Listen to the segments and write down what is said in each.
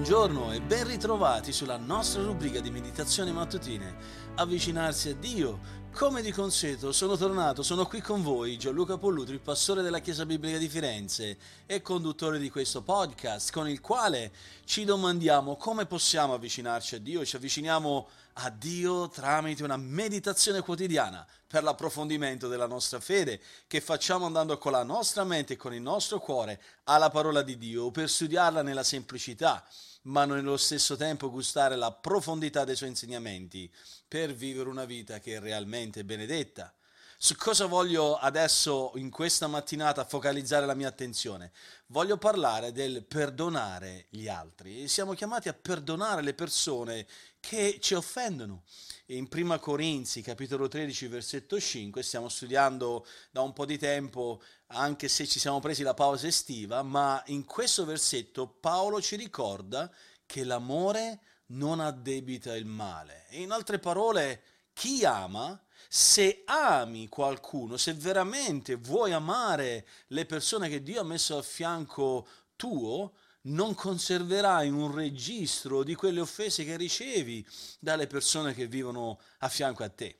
Buongiorno e ben ritrovati sulla nostra rubrica di meditazioni mattutine. Avvicinarsi a Dio. Come di consueto sono tornato, sono qui con voi, Gianluca Pollutri, pastore della Chiesa Biblica di Firenze e conduttore di questo podcast con il quale ci domandiamo come possiamo avvicinarci a Dio. Ci avviciniamo a Dio tramite una meditazione quotidiana per l'approfondimento della nostra fede che facciamo andando con la nostra mente e con il nostro cuore alla parola di Dio per studiarla nella semplicità ma nello stesso tempo gustare la profondità dei suoi insegnamenti per vivere una vita che è realmente benedetta. Su cosa voglio adesso in questa mattinata focalizzare la mia attenzione? Voglio parlare del perdonare gli altri. Siamo chiamati a perdonare le persone che ci offendono. In 1 Corinzi, capitolo 13, versetto 5, stiamo studiando da un po' di tempo, anche se ci siamo presi la pausa estiva, ma in questo versetto Paolo ci ricorda che l'amore non addebita il male. In altre parole, chi ama se ami qualcuno, se veramente vuoi amare le persone che Dio ha messo a fianco tuo, non conserverai un registro di quelle offese che ricevi dalle persone che vivono a fianco a te.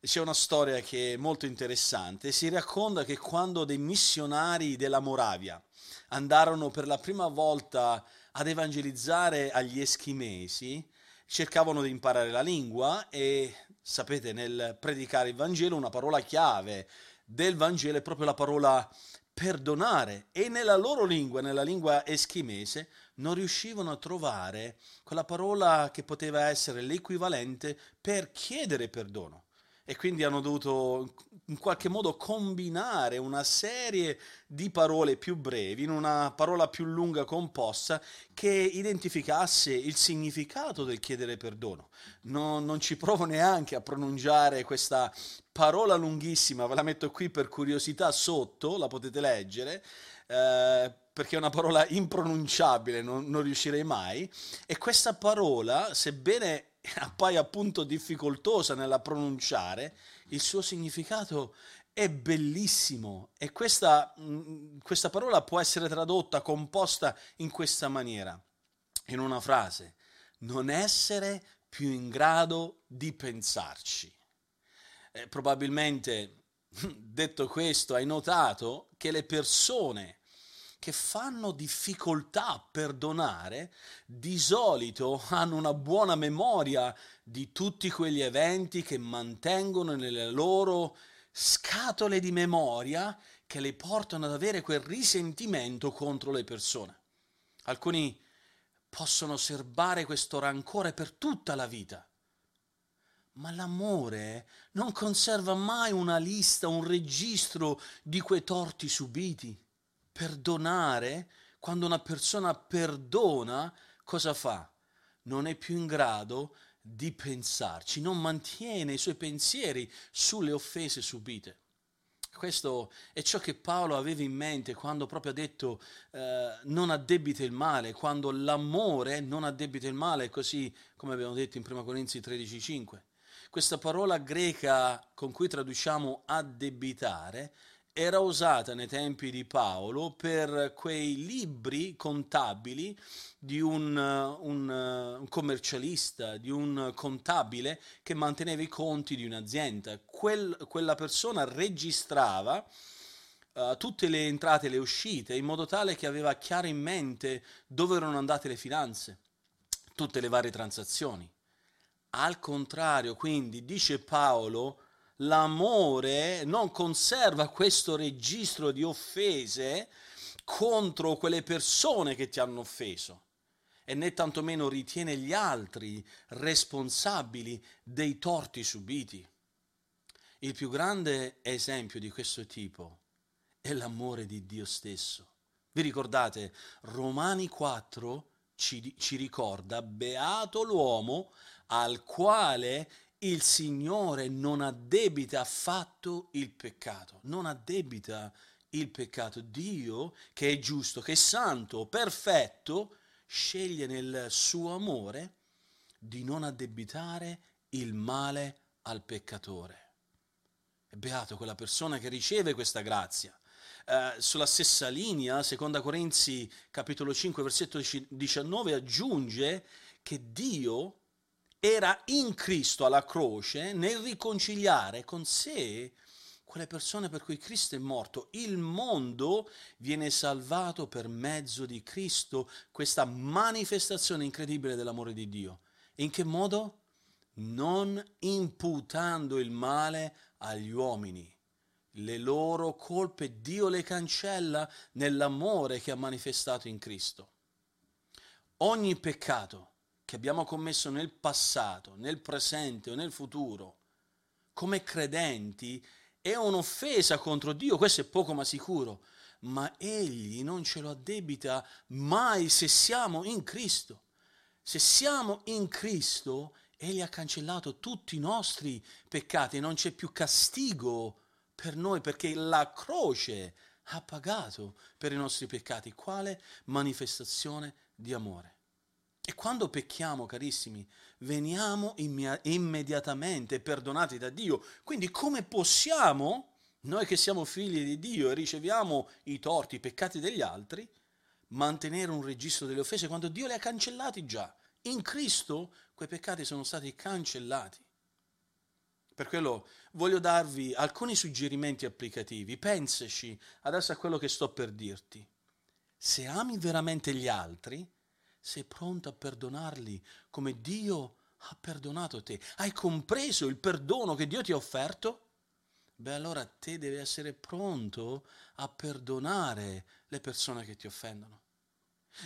C'è una storia che è molto interessante. Si racconta che quando dei missionari della Moravia andarono per la prima volta ad evangelizzare agli eschimesi, cercavano di imparare la lingua e sapete nel predicare il Vangelo una parola chiave del Vangelo è proprio la parola perdonare. E nella loro lingua, nella lingua eschimese, non riuscivano a trovare quella parola che poteva essere l'equivalente per chiedere perdono e quindi hanno dovuto in qualche modo combinare una serie di parole più brevi in una parola più lunga composta che identificasse il significato del chiedere perdono. Non, non ci provo neanche a pronunciare questa parola lunghissima, ve la metto qui per curiosità sotto, la potete leggere. Eh, perché è una parola impronunciabile, non, non riuscirei mai. E questa parola, sebbene appaia appunto difficoltosa nella pronunciare, il suo significato è bellissimo e questa, mm, questa parola può essere tradotta, composta in questa maniera, in una frase, non essere più in grado di pensarci. Eh, probabilmente, detto questo, hai notato che le persone che fanno difficoltà a perdonare, di solito hanno una buona memoria di tutti quegli eventi che mantengono nelle loro scatole di memoria che le portano ad avere quel risentimento contro le persone. Alcuni possono serbare questo rancore per tutta la vita. Ma l'amore non conserva mai una lista, un registro di quei torti subiti perdonare, quando una persona perdona, cosa fa? Non è più in grado di pensarci, non mantiene i suoi pensieri sulle offese subite. Questo è ciò che Paolo aveva in mente quando proprio ha detto eh, non addebita il male, quando l'amore non addebita il male, così come abbiamo detto in 1 Corinzi 13:5. Questa parola greca con cui traduciamo addebitare era usata nei tempi di Paolo per quei libri contabili di un, un, un, commercialista, di un contabile che manteneva i conti di un'azienda. Quel, quella persona registrava uh, tutte le entrate e le uscite in modo tale che aveva chiaro in mente dove erano andate le finanze, tutte le varie transazioni. Al contrario, quindi, dice Paolo, l'amore non conserva questo registro di offese contro quelle persone che ti hanno offeso e né tantomeno ritiene gli altri responsabili dei torti subiti. Il più grande esempio di questo tipo è l'amore di Dio stesso. Vi ricordate, Romani 4 ci, ci ricorda, beato l'uomo al quale il Signore non addebita affatto il peccato, non addebita il peccato. Dio, che è giusto, che è santo, perfetto, sceglie nel suo amore di non addebitare il male al peccatore. È beato quella persona che riceve questa grazia. eh, sulla stessa linea, seconda Corinzi capitolo 5 versetto 19 aggiunge che Dio era in Cristo alla croce nel riconciliare con sé quelle persone per cui Cristo è morto. Il mondo viene salvato per mezzo di Cristo, questa manifestazione incredibile dell'amore di Dio. In che modo? Non imputando il male agli uomini. Le loro colpe Dio le cancella nell'amore che ha manifestato in Cristo. Ogni peccato che abbiamo commesso nel passato, nel presente o nel futuro, come credenti, è un'offesa contro Dio, questo è poco ma sicuro, ma Egli non ce lo addebita mai se siamo in Cristo. Se siamo in Cristo, Egli ha cancellato tutti i nostri peccati, non c'è più castigo per noi perché la croce ha pagato per i nostri peccati. Quale manifestazione di amore? E quando pecchiamo, carissimi, veniamo immediatamente perdonati da Dio. Quindi come possiamo, noi che siamo figli di Dio e riceviamo i torti, i peccati degli altri, mantenere un registro delle offese quando Dio le ha cancellati già? In Cristo quei peccati sono stati cancellati. Per quello voglio darvi alcuni suggerimenti applicativi. Pensaci adesso a quello che sto per dirti. Se ami veramente gli altri, sei pronto a perdonarli come Dio ha perdonato te. Hai compreso il perdono che Dio ti ha offerto? Beh, allora te devi essere pronto a perdonare le persone che ti offendono.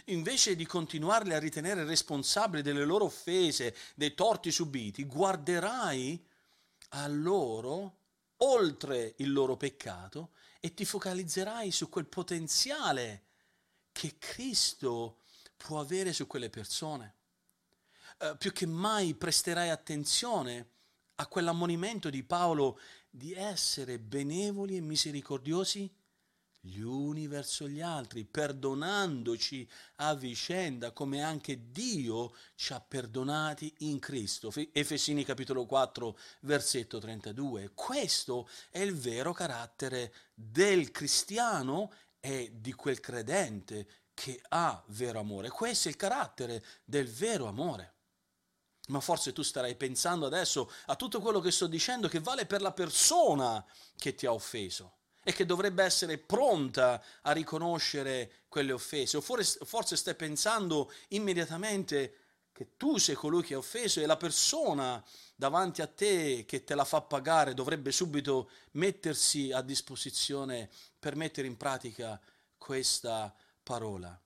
Invece di continuarle a ritenere responsabili delle loro offese, dei torti subiti, guarderai a loro oltre il loro peccato e ti focalizzerai su quel potenziale che Cristo può avere su quelle persone. Uh, più che mai presterai attenzione a quell'ammonimento di Paolo di essere benevoli e misericordiosi gli uni verso gli altri, perdonandoci a vicenda come anche Dio ci ha perdonati in Cristo. Efesini capitolo 4 versetto 32. Questo è il vero carattere del cristiano e di quel credente che ha vero amore. Questo è il carattere del vero amore. Ma forse tu starai pensando adesso a tutto quello che sto dicendo che vale per la persona che ti ha offeso e che dovrebbe essere pronta a riconoscere quelle offese. O forse, stai pensando immediatamente che tu sei colui che ha offeso e la persona davanti a te che te la fa pagare dovrebbe subito mettersi a disposizione per mettere in pratica questa parola.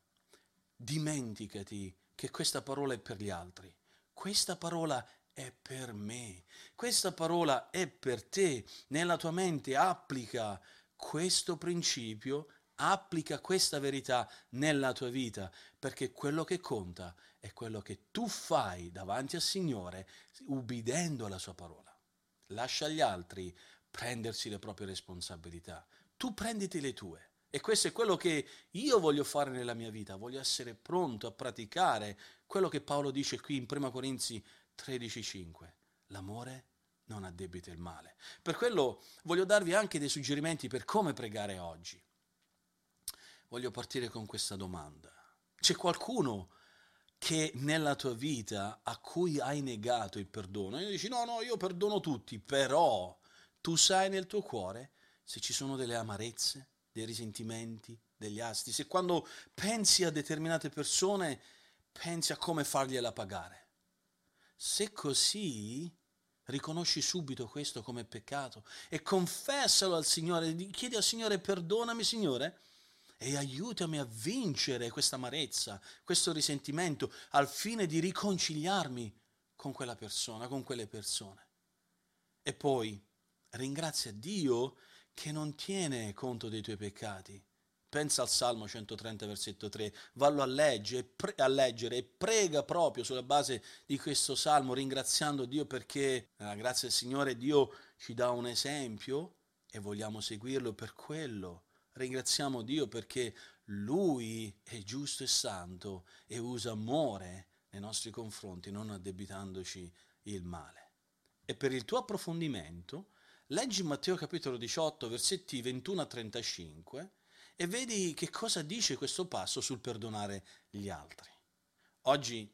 Dimenticati che questa parola è per gli altri. Questa parola è per me. Questa parola è per te. Nella tua mente applica questo principio, applica questa verità nella tua vita, perché quello che conta è quello che tu fai davanti al Signore ubbidendo alla sua parola. Lascia agli altri prendersi le proprie responsabilità. Tu prenditi le tue. E questo è quello che io voglio fare nella mia vita, voglio essere pronto a praticare quello che Paolo dice qui in 1 Corinzi 13:5. L'amore non addebita il male. Per quello voglio darvi anche dei suggerimenti per come pregare oggi. Voglio partire con questa domanda. C'è qualcuno che nella tua vita a cui hai negato il perdono e dici no, no, io perdono tutti, però tu sai nel tuo cuore se ci sono delle amarezze, dei risentimenti, degli asti, se quando pensi a determinate persone pensi a come fargliela pagare. Se così, riconosci subito questo come peccato e confessalo al Signore, chiedi al Signore perdonami Signore e aiutami a vincere questa amarezza, questo risentimento al fine di riconciliarmi con quella persona, con quelle persone. E poi ringrazia Dio che non tiene conto dei tuoi peccati. Pensa al Salmo 130, versetto 3, vallo a leggere, pre- a leggere, e prega proprio sulla base di questo Salmo, ringraziando Dio perché, nella grazia del Signore, Dio ci dà un esempio e vogliamo seguirlo per quello. Ringraziamo Dio perché Lui è giusto e santo e usa amore nei nostri confronti, non addebitandoci il male. E per il tuo approfondimento, Leggi Matteo capitolo 18, versetti 21 a 35 E vedi che cosa dice questo passo sul perdonare gli altri. Oggi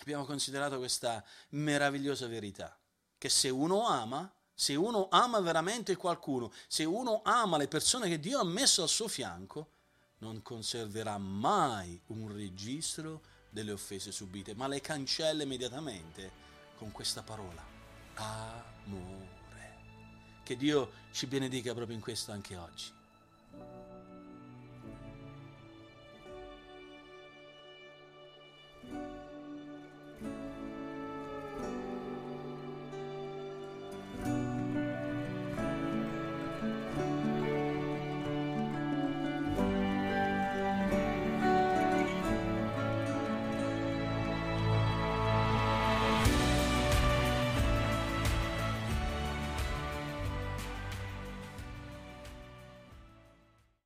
abbiamo considerato questa meravigliosa verità, che se uno ama, se uno ama veramente qualcuno, se uno ama le persone che Dio ha messo al suo fianco, non conserverà mai un registro delle offese subite, ma le cancella immediatamente con questa parola, amore. Che Dio ci benedica proprio in questo anche oggi.